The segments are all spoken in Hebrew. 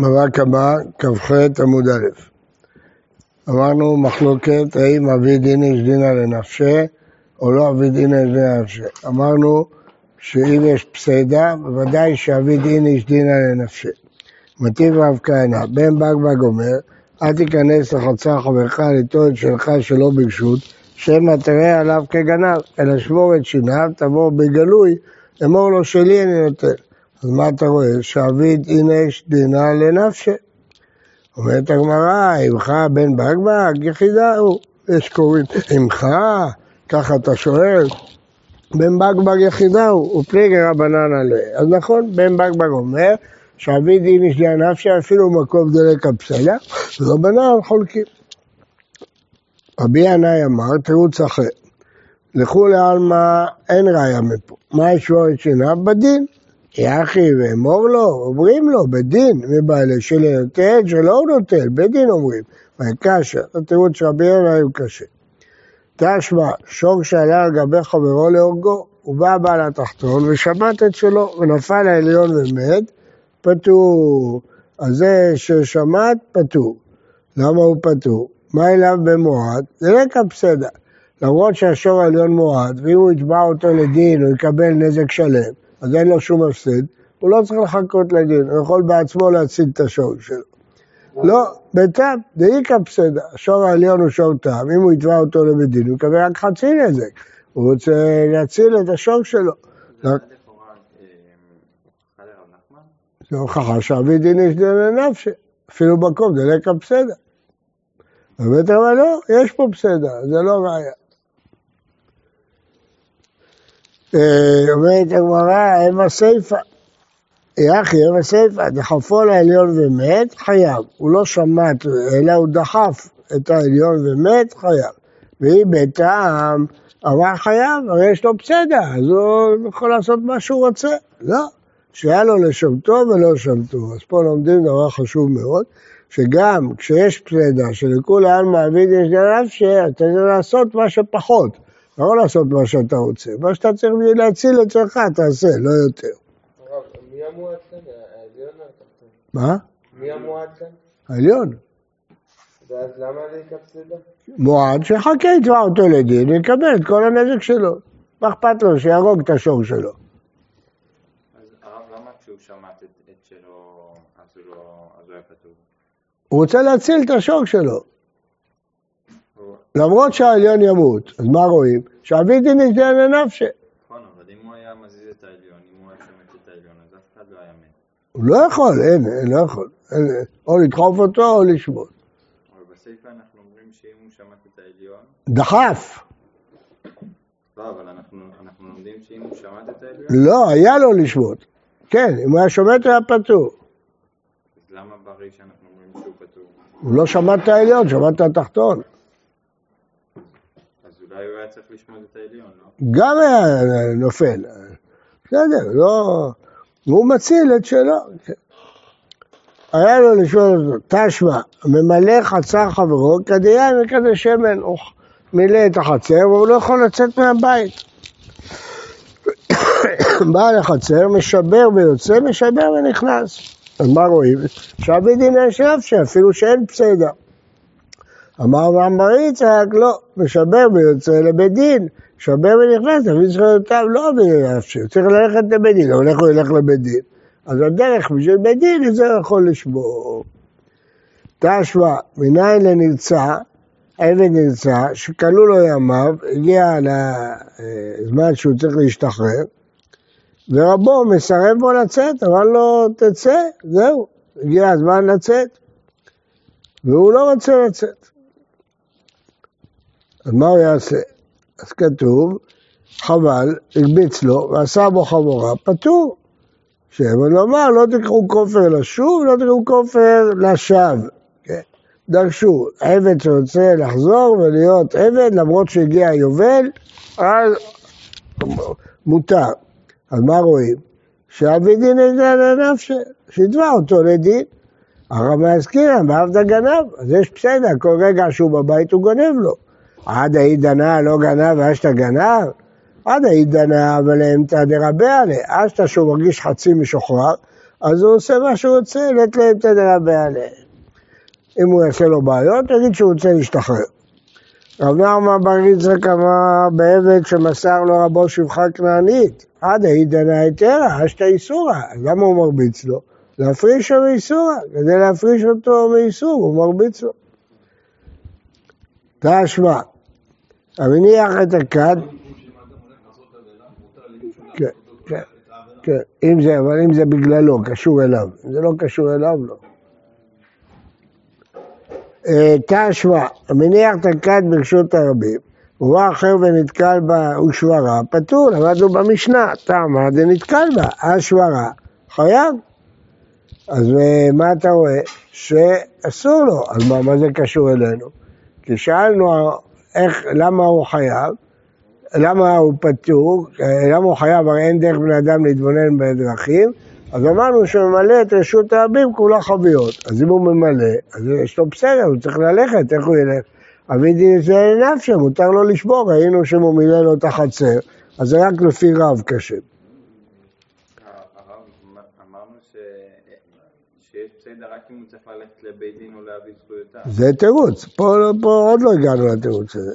מבק הבא, כ"ח עמוד א'. אמרנו מחלוקת האם אבי יש דינא לנפשה או לא אבי יש דינא לנפשה. אמרנו שאם יש פסדה, בוודאי שאבי יש דינא לנפשה. מטיב רב כהנא, בן בגבג אומר, אל תיכנס לחצר חברך ליטול שלך שלא ברשות, שמא תראה עליו כגנב, אלא שמור את שיניו, תבוא בגלוי, אמור לו שלי אני נותן. אז מה אתה רואה? שעביד אינש דינה לנפשה. אומרת הגמרא, עמך בן בגבג יחידה הוא. יש קוראים עמך, ככה אתה שואל, בן בגבג יחידה הוא, ופליגי רבנן עליה. אז נכון, בן בגבג אומר שעביד אינש דינה נפשה אפילו מקום דלק הפסלה, ורבנן חולקים. רבי ינאי אמר, תירוץ אחר. לכולי עלמא אין ראיה מפה. מה ישבור את שיניו? בדין. יחי ואמור לו, אומרים לו, בדין, מבעלה של נוטל, שלא הוא נוטל, בדין אומרים. ויקשה, התירוץ של רבי יונה הוא קשה. תשמע, שור שעלה על גבי חברו להורגו, הוא בא בעל התחתון ושמט את שלו, ונפל לעליון ומת, פטור. אז זה ששמט, פטור. למה הוא פטור? מה אליו במועד? זה רקע פסדה. למרות שהשור העליון מועד, ואם הוא יתבע אותו לדין, הוא יקבל נזק שלם. אז אין לו שום הפסד, הוא לא צריך לחכות לדין, הוא יכול בעצמו להציג את השור שלו. לא, בינתיים, דאיקה פסדה, השור העליון הוא שור טעם, אם הוא יתבע אותו לבית דין, הוא יקבל רק חצי נזק, הוא רוצה להציל את השור שלו. זה הוכחה שאבי דין יש דין לנפשי, אפילו במקום דלקה פסדה. באמת אבל לא, יש פה פסדה, זה לא ראיה. אומרת הגמרא, הם הסיפא. יחי, הם הסיפא, דחפו לעליון ומת, חייב. הוא לא שמט, אלא הוא דחף את העליון ומת, חייב. ואם בטעם אמר חייב, הרי יש לו פסדה, אז הוא יכול לעשות מה שהוא רוצה. לא, שהיה לו לשמתו ולא לשמתו. אז פה לומדים דבר חשוב מאוד, שגם כשיש פסדה, שלכולי עלמא אביד יש דרך שאתה צריך לעשות מה שפחות. לא לעשות מה שאתה רוצה, מה שאתה צריך להציל את שלך תעשה, לא יותר. מי המועד כאן? העליון או התחתון? מה? מי המועד כאן? העליון. ואז למה זה יקפסדה? מועד שיחכה, יתבע אותו לדין, ויקבל את כל הנזק שלו. מה אכפת לו? שיהרוג את השור שלו. אז הרב, למה כשהוא שמט את את שלו, אז הוא לא, אז הוא היה פטור? הוא רוצה להציל את השור שלו. למרות שהעליון ימות, אז מה רואים? שאבי דין לנפשי. נכון, אבל אם הוא היה מזיז את העליון, אם הוא היה שומט את העליון, אז אף אחד לא היה מת. הוא לא יכול, אין, אין, לא יכול. אין, או לדחוף אותו או לשמוט. אבל בסיפא אנחנו אומרים שאם הוא שמט את העליון, דחף. לא, אבל אנחנו, אנחנו לומדים שאם הוא שמט את העליון, לא, היה לו לשמוט. כן, אם הוא היה שומט הוא היה פטור. אז למה בריש אנחנו אומרים שהוא פטור? הוא לא שמט את העליון, שמט את התחתון. לא? גם היה נופל. בסדר, לא... הוא מציל את שלו. היה לו לשאול אותו, תשמע, ממלא חצר חברו כדיין וכדי שמן. הוא מילא את החצר והוא לא יכול לצאת מהבית. בא לחצר, משבר ויוצא, משבר ונכנס. אז מה רואים? שאבי דין יש נפשי, אפילו שאין פסדה. אמר בר יצחק, לא, משבר ויוצא לבית דין, משבר ונכנס, תביא זכויותיו, לא אבי נפשי, הוא צריך ללכת לבית דין, הוא הולך הוא ילך לבית דין. אז הדרך בשביל בית דין, את זה יכול לשבור. תשמע, מניין לנרצע, עבד נרצע, שכלו לו ימיו, הגיע לזמן שהוא צריך להשתחרר, ורבו מסרב בו לצאת, אמר לו, תצא, זהו, הגיע הזמן לצאת. והוא לא רוצה לצאת. אז מה הוא יעשה? אז כתוב, חבל, הרביץ לו ועשה בו חמורה, פטור. שאבל לומר, לא תקחו כופר לשוב, לא תקחו כופר לשווא. כן? דרשו, עבד שרוצה לחזור ולהיות עבד, למרות שהגיע היובל, אז מותר. אז מה רואים? שאבי דין יש לנפשי, שיתבע אותו לדין. הרב הזכירם, ועבד גנב, אז יש בסדר, כל רגע שהוא בבית הוא גונב לו. עד ההיא דנה לא גנב ואשתא גנב? עד ההיא דנה אבל האמתא דרבה עליה. אשתא שהוא מרגיש חצי משוחרר, אז הוא עושה מה שהוא רוצה, לית להם תדרבה עליהם. אם הוא יעשה לו בעיות, יגיד שהוא רוצה להשתחרר. רב נחמן בר יצחק אמר בעבד שמסר לו רבו שבחה כנענית, עד העידנא היתרה, אשתא איסורא, אז למה הוא מרביץ לו? להפריש לו מאיסורא, כדי להפריש אותו מאיסור, הוא מרביץ לו. תשמע, המניח את הכד, אם זה, אבל אם זה בגללו, קשור אליו, אם זה לא קשור אליו, לא. אה, תשמע, המניח את הכד ברשות הרבים, הוא בא אחר ונתקל בה ושברה, פטור, למדנו במשנה, טעמה דנתקל בה, השברה, חייב. אז אה, מה אתה רואה? שאסור לו, אז מה, מה זה קשור אלינו? כי שאלנו איך, למה הוא חייב, למה הוא פטור, אה, למה הוא חייב, הרי אין דרך בני אדם להתבונן בדרכים, אז אמרנו שהוא ממלא את רשות הרבים כולה חביות. אז אם הוא ממלא, אז יש לו בסדר, הוא צריך ללכת, איך הוא ילך? אבידי זה נפשם, מותר לו לשבור, ראינו שהוא מילא לו את החצר, אז זה רק לפי רב קשה. הרב, אמרנו ש- בסדר רק אם הוא צריך ללכת לבית דין או להביא זכויותיו. זה תירוץ, פה, פה עוד לא הגענו לתירוץ הזה.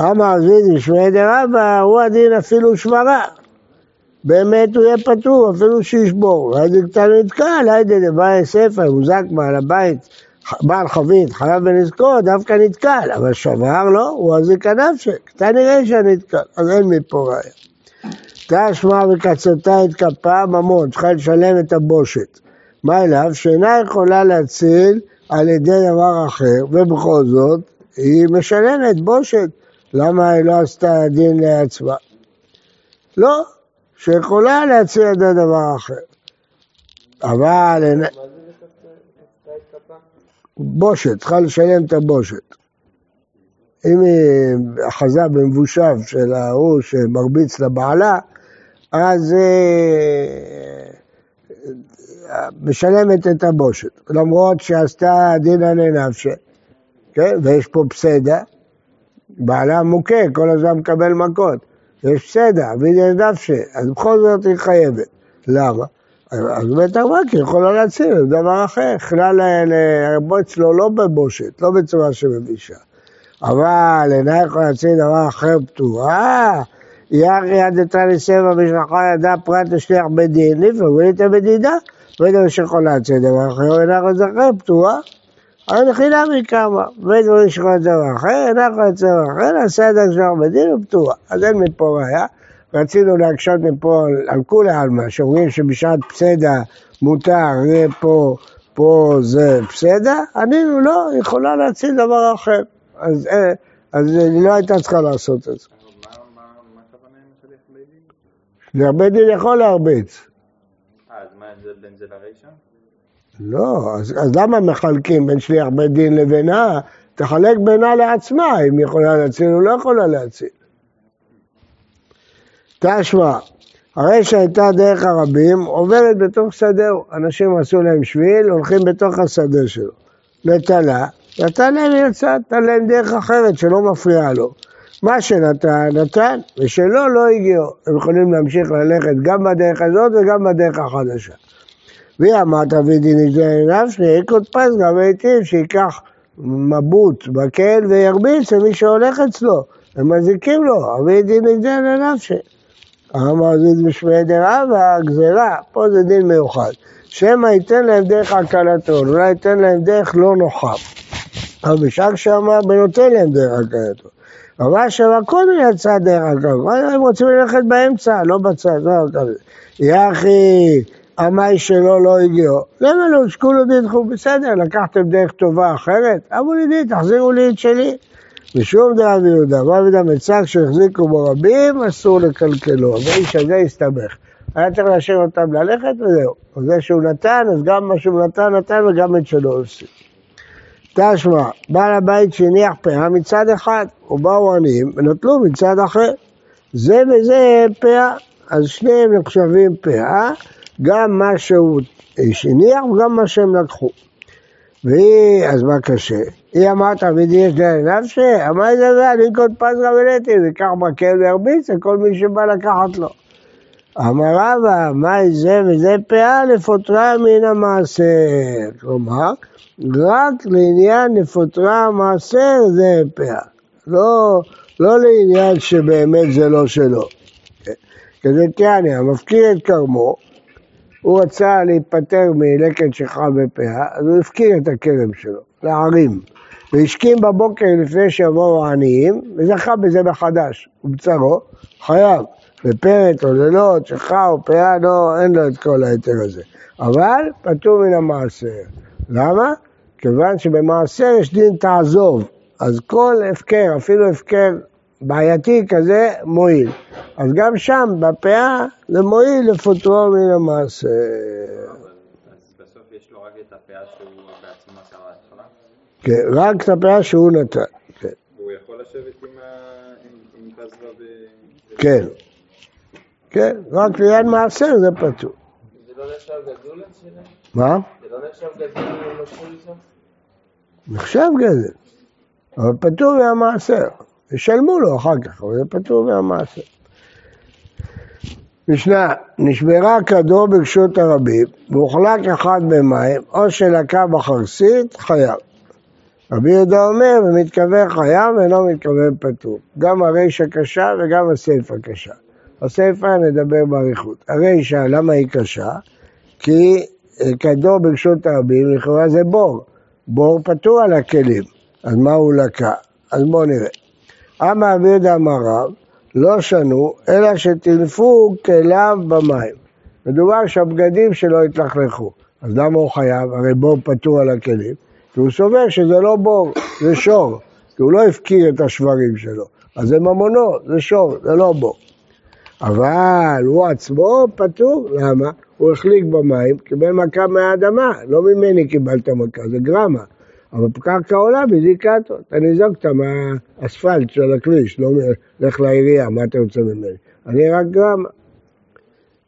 אמר זידי שמי דרבא, הוא הדין אפילו שמרה. באמת הוא יהיה פטור, אפילו שישבור. היידי קטן נתקל, היידי דבעי ספר, מוזק בעל הבית, בעל חבית, חייב בנזקו, דווקא נתקל, אבל שבר לא, הוא אזיק הנפשי, קטן נראה שהנתקל, אז אין מפה ראיה. תשמע וקצותה התקפה ממון, צריכה לשלם את הבושת. מה אליו? שאינה יכולה להציל על ידי דבר אחר, ובכל זאת היא משלמת בושת. למה היא לא עשתה דין לעצמה? לא, שיכולה להציל על ידי דבר אחר. אבל? בושת, צריכה לשלם את הבושת. אם היא אחזה במבושב של ההוא שמרביץ לבעלה, אז אה, משלמת את הבושת, למרות שעשתה דינא לנפשי, כן? ויש פה פסדה, בעלה מוכה, כל הזמן מקבל מכות, יש פסדה, דינא לנפשי, אז בכל זאת היא חייבת. למה? אז בית המקי יכולה להציל, זה דבר אחר, יכלה להרבוץ לו לא בבושת, לא בצורה שמבישה. אבל אינה יכולה להציל דבר אחר פתורה, יחי עד יתרה לסבע משלחה ידה פרט לשליח בית דין, לפעמים את המדידה, ואין שיכול להציל דבר אחר, יכולה להציל דבר פתורה. אבל נחילה מכמה, ואין שיכול להציל דבר אחר, יכולה להציל דבר אחר, נעשה ידה שלח בית דין ופתורה. אז אין מפה ראיה. רצינו להקשות מפה על, כולי עלמא, שאומרים שבשעת פסדה מותר, ופה פה זה פסדה, ענינו לא, יכולה להציל דבר אחר. אה, אז היא לא הייתה צריכה לעשות את זה. אבל מה- מה מה הכוונה עם שליח בית דין? והרבה דין יכול להרביץ. אז מה ההבדל בין זה לרישא? לא, אז, אז למה מחלקים בין שליח בית דין לבינה? תחלק בינה לעצמה, אם היא יכולה להציל או לא יכולה להציל. תשמע, הרי שהייתה דרך הרבים, עוברת בתוך שדהו. אנשים עשו להם שביל, הולכים בתוך השדה שלו. נטלה, נתן להם יצא, נתן להם דרך אחרת שלא מפריעה לו. מה שנתן, נתן, ושלא, לא הגיעו. הם יכולים להמשיך ללכת גם בדרך הזאת וגם בדרך החדשה. והיא אמרת ודין יגדל נפשי, יקוד פס גם היטיב, שייקח מבוט מקל וירביץ למי שהולך אצלו, הם מזיקים לו, אבל דין יגדל לנפשי. אמר זה בשמי דרבה, גזירה, פה זה דין מיוחד. שמא ייתן להם דרך הקלתו, אולי ייתן להם דרך לא נוחה. אבל בשעה שאמר בנותן להם דרך הקלתו. אבל שם קודם יצא דרך הקלתו, הם רוצים ללכת באמצע, לא בצד, לא הקלתו. יחי, המאי שלו לא הגיעו. למה לא? שקולו דידחו, בסדר, לקחתם דרך טובה אחרת? אמרו לי תחזירו לי את שלי. ושום דרב יהודה, רב יהודה מצג שהחזיקו בו רבים, אסור לקלקלו. והאיש הזה הסתבך. היה צריך להשאיר אותם ללכת וזהו. זה שהוא נתן, אז גם מה שהוא נתן, נתן וגם את שלו עושים. תשמע, בעל הבית שהניח פאה מצד אחד, ובאו עניים ונטלו מצד אחר. זה וזה פאה, אז שניהם נחשבים פאה, גם מה שהוא הניח וגם מה שהם לקחו. והיא, אז מה קשה? היא אמרת, וידי יש דרך נפשי, אמר זה זה, אני קוד פז רבנתי, ויקח מקל וירביץ לכל מי שבא לקחת לו. אמר רבא, מה זה וזה פאה לפוטרה מן המעשר. כלומר, רק לעניין לפוטרה המעשר זה פאה. לא, לא לעניין שבאמת זה לא שלו. כדי כהני, המפקיר את כרמו, הוא רצה להיפטר מלקט שכב בפאה, אז הוא הפקיר את הכרם שלו, לערים. והשכים בבוקר לפני שיבואו העניים, וזכה בזה מחדש, ובצרו, חייב. בפרט או לילות, שכה או פאה, לא, אין לו את כל ההיתר הזה. אבל פטור מן המעשר. למה? כיוון שבמעשר יש דין תעזוב, אז כל הפקר, אפילו הפקר בעייתי כזה, מועיל. אז גם שם, בפאה, זה מועיל לפוטרו מן המעשר. כן, רק את הפאה שהוא נתן. כן. והוא יכול לשבת עם ה- עם- עם פזווה ב... כן. כן, רק ליד מעשר זה פטור. זה לא נחשב גדול אצלם? מה? זה לא נחשב גדול איתו? נחשב גזל, אבל פטור מהמעשר. ישלמו לו אחר כך, אבל זה פטור מהמעשר. משנה, נשברה כדור ברשות הרבים, והוחלק אחד במים, או שלקה בחרסית, חייב. רבי יהודה אומר, ומתכוון חייב ואינו מתכוון פטור. גם הרישא קשה וגם הסיפא קשה. הסיפא נדבר באריכות. הרישא, למה היא קשה? כי אה, כדור ברשות הרבים, לכאורה זה בור. בור פטור על הכלים, אז מה הוא לקה? אז בואו נראה. אמר רבי יהודה אמר רב, לא שנו, אלא שטילפו כליו במים. מדובר שהבגדים שלו התלכלכו. אז למה הוא חייב? הרי בור פטור על הכלים. כי הוא סובר שזה לא בור, זה שור. כי הוא לא הפקיר את השברים שלו. אז זה ממונו, זה שור, זה לא בור. אבל הוא עצמו פטור, למה? הוא החליק במים, קיבל מכה מהאדמה, לא ממני קיבלת מכה, זה גרמה. אבל קרקע עולה בזיקתו, אתה ניזוקת מהאספלט של הכביש, לא לך לעירייה, מה אתה רוצה ממני? אני רק גרמה.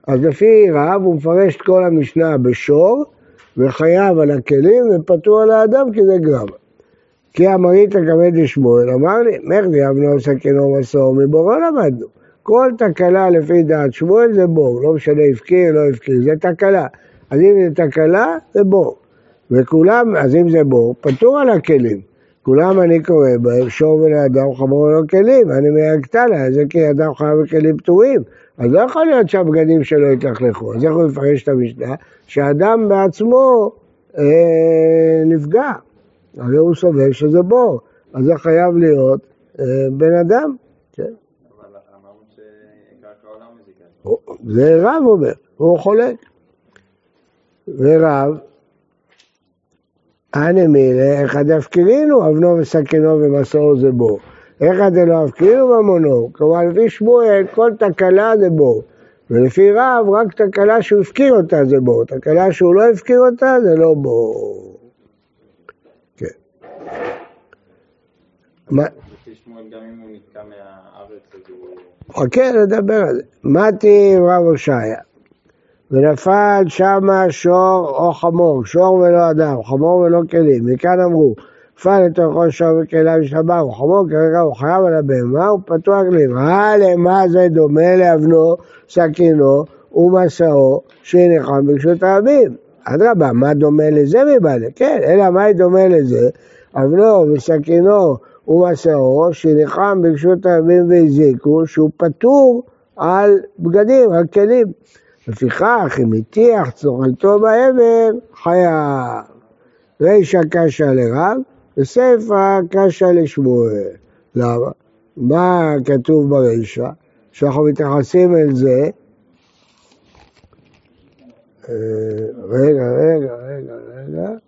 אז לפי רב הוא מפרש את כל המשנה בשור, וחייב על הכלים ופטור על האדם כי זה גרמה. כי אמרית כבד לשמואל, אמר לי, מרדי אבנו סכינו מסור, מבורו למדנו. כל תקלה לפי דעת שמואל זה בור, לא משנה הפקיר, לא הפקיר, זה תקלה. אז אם זה תקלה, זה בור. וכולם, אז אם זה בור, פטור על הכלים. כולם אני קורא בהם, שור ולאדם חמור ולא כלים, אני מהגתה לה, זה כי אדם חייב בכלים פטורים. אז לא יכול להיות שהבגדים שלו יתלכלכו. אז איך הוא יפרש את המשנה? שהאדם בעצמו אה, נפגע. הרי הוא סובר שזה בור. אז זה חייב להיות אה, בן אדם. כן. אבל אמרנו שקרקע עולה מזיקה. זה רב אומר, הוא חולק. ורב, אנא מילה, איך הדפקירינו, אבנו וסכינו ומסעו זה בור. איך דלא הפקירינו ממונו. כלומר, לפי שמואל, כל תקלה זה בור. ולפי רב, רק תקלה שהוא הפקיר אותה זה בור. תקלה שהוא לא הפקיר אותה זה לא בור. כן. מה, לפי שמואל גם אם הוא נתקע מהארץ אז הוא... חכה לדבר על זה. מתי רב הושעיה, ונפל שמה שור או חמור, שור ולא אדם, חמור ולא כלים, מכאן אמרו, נפל לתוכו שור וכליו שבר, חמור כרגע הוא חייב על הבהמה, הוא פתוח כלים. אה, למה זה דומה לאבנו, סכינו ומסעו, שנחם ברשות הרבים. אדרבה, מה דומה לזה מבעלה? כן, אלא מה דומה לזה? אבנו וסכינו ומסעו, שניחם ברשות הרבים והזיקו, שהוא פטור על בגדים, על כלים. לפיכך, אם הטיח צורתו באבן, חייב. רישא קשא לרב, וסיפא קשא לשמואל. למה? מה כתוב ברישא? שאנחנו מתייחסים אל זה. אה, רגע, רגע, רגע, רגע.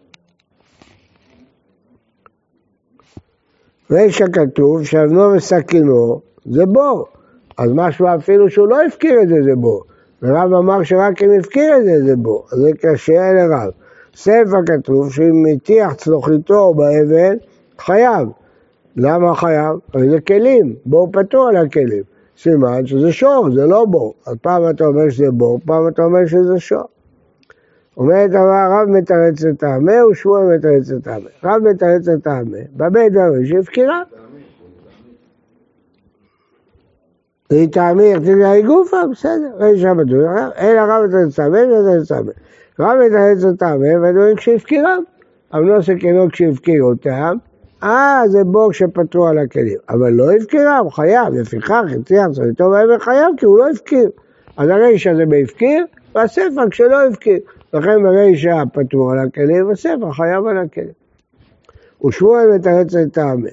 רישא כתוב שאבנו וסכינו זה בור. אז משמע אפילו שהוא לא הפקיר את זה, זה בור. ורב אמר שרק אם הפקיר את זה, זה בור. אז זה קשה לרב. ספר כתוב שאם הטיח צלוחיתו באבן, חייב. למה חייב? הרי זה כלים, בור פטור על הכלים. סימן שזה שור, זה לא בור. אז פעם אתה אומר שזה בור, פעם אתה אומר שזה שור. אומרת אמר רב מתרץ את העמה ושמואל מתרץ את העמה. רב מתרץ את העמה, במה דברים שהפקירה. תעמיר תגעי גופה, בסדר, רישא בטוח, אין הרב את הצמא ואין הצמא. רב את העץ הטמא ודברים כשהפקירם. אבל לא סכנו כשהפקיר אותם, אה, זה בור שפטרו על הכלים. אבל לא הפקירם, חייב, לפיכך הצליח צריתו בעבר חייב, כי הוא לא הפקיר. אז הרישא זה בהפקיר, והספר כשלא הפקיר. לכן ברישא פטרו על הכלים, והספר חייב על הכלים. ושמואל מתרץ לטעמי.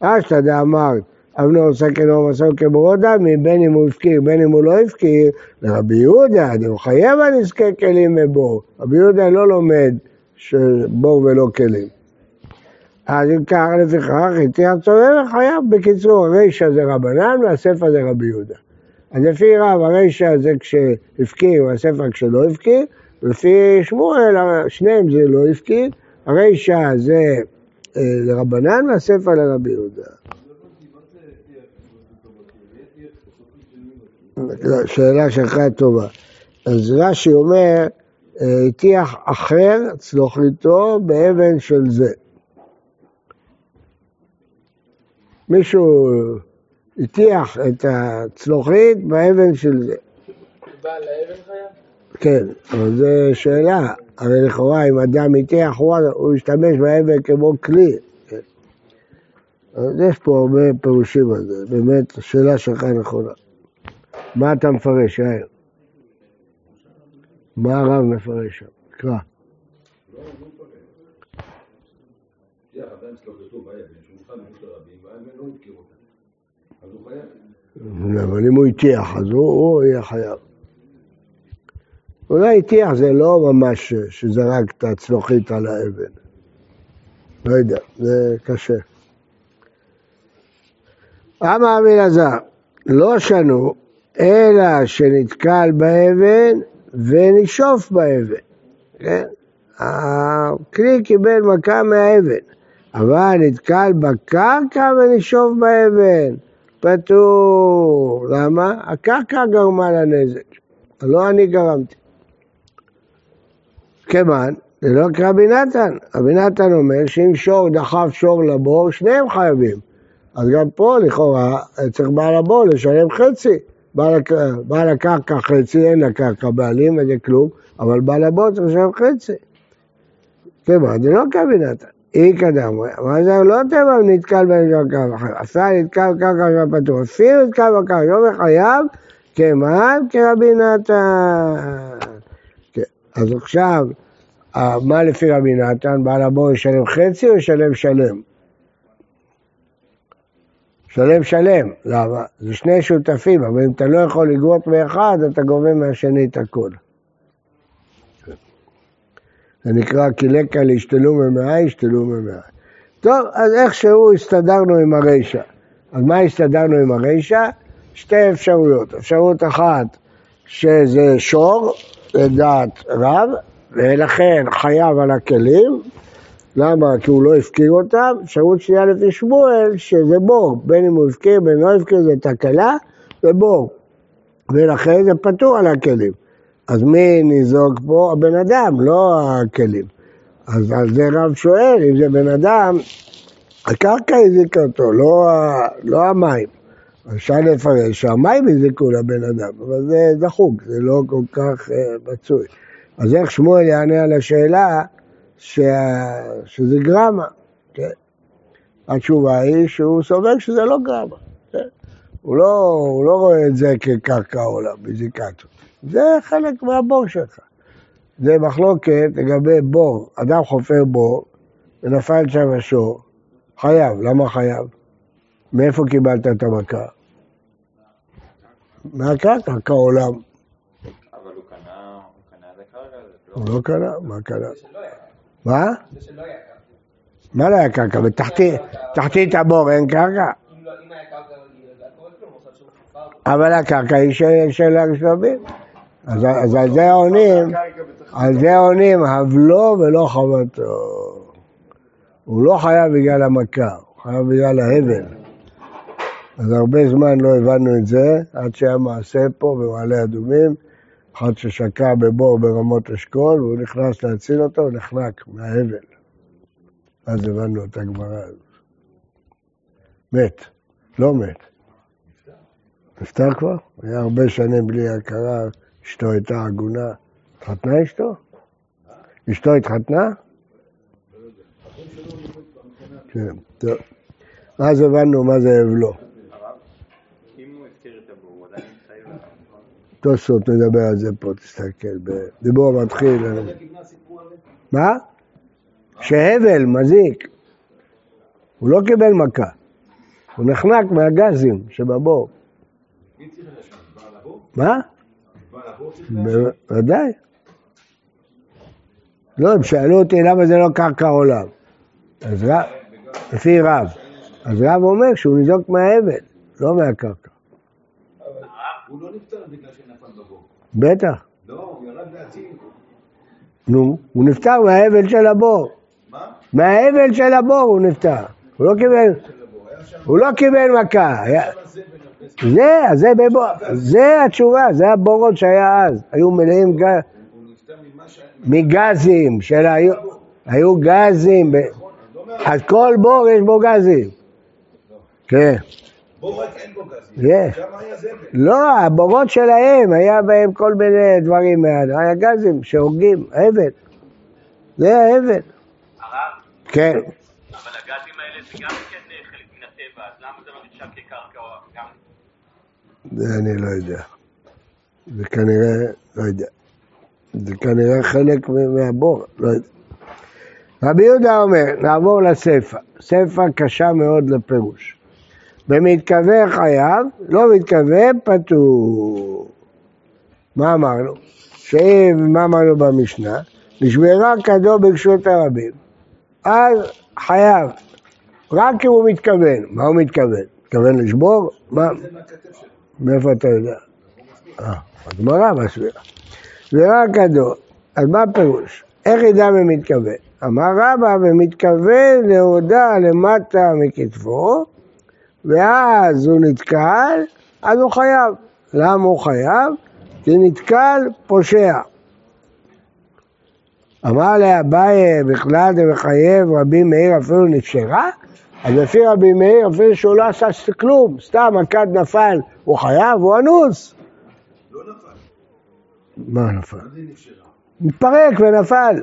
אשתא דאמרת, אבנור סכנו מסור כבורו דמי, בין אם הוא הפקיר, בין אם הוא לא הפקיר, לרבי יהודה, הוא חייב על נזקי כלים ובור. רבי יהודה לא לומד שבור ולא כלים. אז אם כך, לפיכך, התיר צורר חייב. בקיצור, הרישא זה רבנן והספר זה רבי יהודה. אז לפי רב, הרישא זה כשהפקיר והספר כשלא הפקיר, לפי שמואל, שניהם זה לא הפקיר, הרישא זה אה, לרבנן והספר לרבי יהודה. שאלה שלך טובה. אז רש"י אומר, הטיח אחר צלוחתו באבן של זה. מישהו הטיח את הצלוחית באבן של זה. בעל האבן חייב? כן, אבל זו שאלה. הרי לכאורה אם אדם הטיח, הוא ישתמש באבן כמו כלי. אז יש פה הרבה פירושים על זה, באמת, השאלה שלך נכונה. מה אתה מפרש, יאיר? מה הרב מפרש שם? קרא. אבל אם הוא הטיח, אז הוא יהיה חייב. אולי הטיח זה לא ממש שזרק את הצלוחית על האבן. לא יודע, זה קשה. אמר רבי אלעזר, לא שנו, אלא שנתקל באבן ונשוף באבן. כן? הכלי קיבל מכה מהאבן, אבל נתקל בקרקע ונשוף באבן. פטור. למה? הקרקע גרמה לנזק, לא אני גרמתי. כיוון, זה לא כרבי נתן. רבי נתן אומר שאם שור דחף שור לבור, שניהם חייבים. אז גם פה לכאורה צריך בעל הבור לשלם חצי. בעל, בעל הקרקע חצי, אין לקרקע בעלים, אין כלום, אבל בעל הבור צריך לשלם חצי. כיוון, זה לא כרבי נתן. אי קדם, מה זה לא טבע נתקל בהם בקרקע אחר, עשה נתקל בקרקע פתוח, אפילו נתקל בקרקע, לא מחייב, כמעט כרבי נתן. אז עכשיו, מה לפי רבי נתן? בעל הבור ישלם חצי או ישלם שלם? שלם שלם, למה? זה שני שותפים, אבל אם אתה לא יכול לגבות מאחד, אתה גובה מהשני את הכול. זה נקרא קילקה להשתלו ממאה, השתלו ממאה. טוב, אז איכשהו הסתדרנו עם הרישא. אז מה הסתדרנו עם הרישא? שתי אפשרויות. אפשרות אחת, שזה שור, לדעת רב, ולכן חייב על הכלים. למה? כי הוא לא הפקיר אותם. אפשרות שנייה לפי שמואל, שזה בור. בין אם הוא הפקיר, בין אם לא הפקיר, זה תקלה, זה בור. ולכן זה פטור על הכלים. אז מי ניזוק פה? הבן אדם, לא הכלים. אז על זה רב שואל, אם זה בן אדם, הקרקע הזיקה אותו, לא, לא המים. אפשר לפרש שהמים הזיקו לבן אדם, אבל זה דחוק, זה לא כל כך uh, מצוי. אז איך שמואל יענה על השאלה ש... שזה גרמה? כן? התשובה היא שהוא סובר שזה לא גרמה. כן? הוא, לא, הוא לא רואה את זה כקרקע עולם, בזיקתו. זה חלק מהבור שלך. זה מחלוקת לגבי בור. אדם חופר בור ונפל שם השור, חייב. למה חייב? מאיפה קיבלת את המכה? מהקרקע, כעולם. אבל הוא קנה, הוא קנה את הקרקע הוא לא קנה, מה קנה? מה? מה לא היה קרקע? בתחתית הבור אין קרקע? אבל הקרקע היא של הרשלבים. אז על זה עונים, על זה עונים, הבלו ולא חבטו. הוא לא חייב בגלל המכה, הוא חייב בגלל ההבל. אז הרבה זמן לא הבנו את זה, עד שהיה מעשה פה במעלה אדומים, אחד ששקע בבור ברמות אשכול, והוא נכנס להציל אותו, הוא נחנק מההבל. אז הבנו את הגמרא הזאת. מת, לא מת. נפטר כבר? היה הרבה שנים בלי הכרה, אשתו הייתה עגונה. התחתנה אשתו? אשתו התחתנה? כן, טוב. אז הבנו מה זה אבלו. הרב, אם הוא הזכיר את הבור, הוא עדיין מתחייב. תוספות נדבר על זה פה, תסתכל. בדיבור מתחיל. מה? שהבל מזיק. הוא לא קיבל מכה. הוא נחנק מהגזים שבבור. מה? בוודאי. לא, הם שאלו אותי למה זה לא קרקע עולם. אז רב, לפי רב. אז רב אומר שהוא ניזוק מהאבל, לא מהקרקע. הוא לא נפטר בגלל. בטח. לא, הוא ירד להציל. נו, הוא נפטר מהאבל של הבור. מה? מהאבל של הבור הוא נפטר. הוא לא קיבל, הוא לא קיבל מכה. זה. זה, בבור, זה התשובה, זה הבורות שהיה אז. היו מלאים גז. מגזים, של היו, היו גזים. נכון, לא אז כל בור יש בו גזים. כן. בור אין בו גזים. יש. שם היה זבל. לא, הבורות שלהם, היה בהם כל מיני דברים, היה גזים שהורגים, אבן. זה האבן. הרב, כן. אבל הגזים האלה זה גם כן אה, חלק מן הטבע, אז למה זה לא נחשב כקרקע או גם... זה אני לא יודע. זה כנראה, לא יודע. זה כנראה חלק מהבור, לא יודע. רבי יהודה אומר, נעבור לסיפא. סיפא קשה מאוד לפירוש. במתכוון חייב, לא מתכוון פטור. מה אמרנו? שאם, מה אמרנו במשנה? נשברה כדו ברשות הרבים. אז חייב, רק אם הוא מתכוון. מה הוא מתכוון? מתכוון לשבור? מה? מאיפה אתה יודע? אה, הגמרא מסבירה. שבירה כדור, אז מה הפירוש? איך ידע מי מתכוון? אמר רבא, ומתכוון להודע למטה מכתפו, ואז הוא נתקל, אז הוא חייב. למה הוא חייב? כי נתקל פושע. אמר לאביי, בכלל זה מחייב רבי מאיר אפילו נפשרה? אז לפי רבי מאיר, אפילו שהוא לא עשה כלום, סתם הכד נפל, הוא חייב, הוא אנוס. לא נפל. מה נפל? מתפרק ונפל.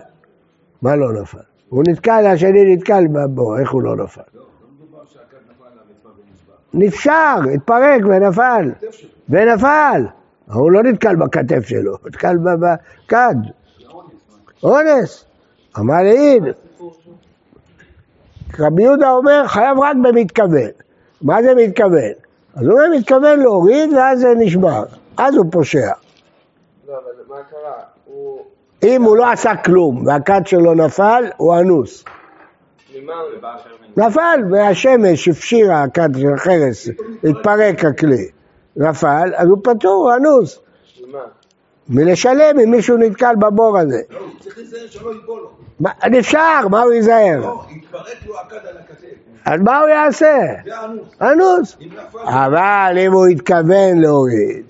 מה לא נפל? הוא נתקל, השני נתקל בבור, איך הוא לא נפל? לא, לא מדובר שהכד נפל על הרצפה ונשבר. נפשר, התפרק ונפל. ונפל. הוא לא נתקל בכתף שלו, הוא נתקל בכד. אונס. אמר לעיד. רבי יהודה אומר, חייב רק במתכוון. מה זה מתכוון? אז הוא אומר, מתכוון להוריד ואז זה נשבר. אז הוא פושע. לא, אבל מה קרה? אם הוא לא עשה כלום והכד שלו נפל, הוא אנוס. ממה הוא... ובא אשר מן- נפל והשמש הפשירה הכד של החרס, התפרק הכלי. נפל, אז הוא פטור, הוא אנוס. מלשלם אם מישהו נתקל בבור הזה. לא, הוא צריך להיזהר שלא ייפול לו. מה- נפשר, מה הוא ייזהר? לא, יתפרק לו הכד על הכתף. אז מה הוא יעשה? אנוס. אבל אם הוא התכוון להוריד,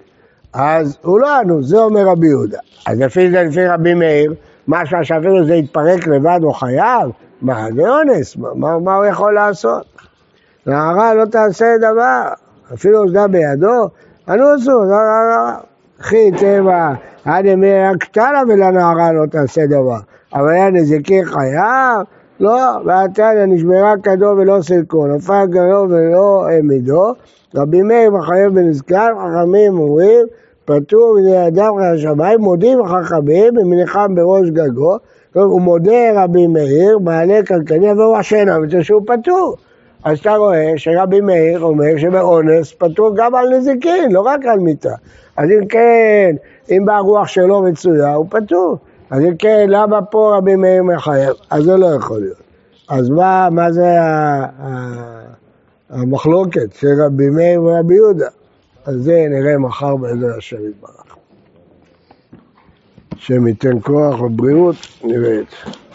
אז הוא לא אנוס, זה אומר רבי יהודה. אז לפי זה, לפי רבי מאיר, משמע שאפילו זה יתפרק לבד הוא חייב? מה, זה אונס, מה, מה, הוא יכול לעשות? נערה לא תעשה דבר, אפילו אוזנה בידו, אנוס הוא, לא, לא, לא. אחי טבע, עד ימי הקטנה ולנערה לא תעשה דבר. אבל היה נזיקי חייב? לא, ועתניה נשברה כדו ולא סלקו, נפל גרו ולא העמידו. רבי מאיר מחייב בנזקן, חכמים אומרים, פטור מדי אדם חי השמיים, מודים החכמים במניחם בראש גגו. טוב, הוא מודה רבי מאיר, מעלה קלקני, והוא אשנה, בגלל שהוא פטור. אז אתה רואה שרבי מאיר אומר שבאונס פטור גם על נזיקין, לא רק על מיתה. אז אם כן, אם ברוח שלו מצויה, הוא פטור. אז אם כן, למה פה רבי מאיר מחייב? אז זה לא יכול להיות. אז מה, מה זה ה- ה- המחלוקת של רבי מאיר ורבי יהודה? אז זה נראה מחר בעזר השם יתברך. השם ייתן כוח ובריאות, נראה את זה.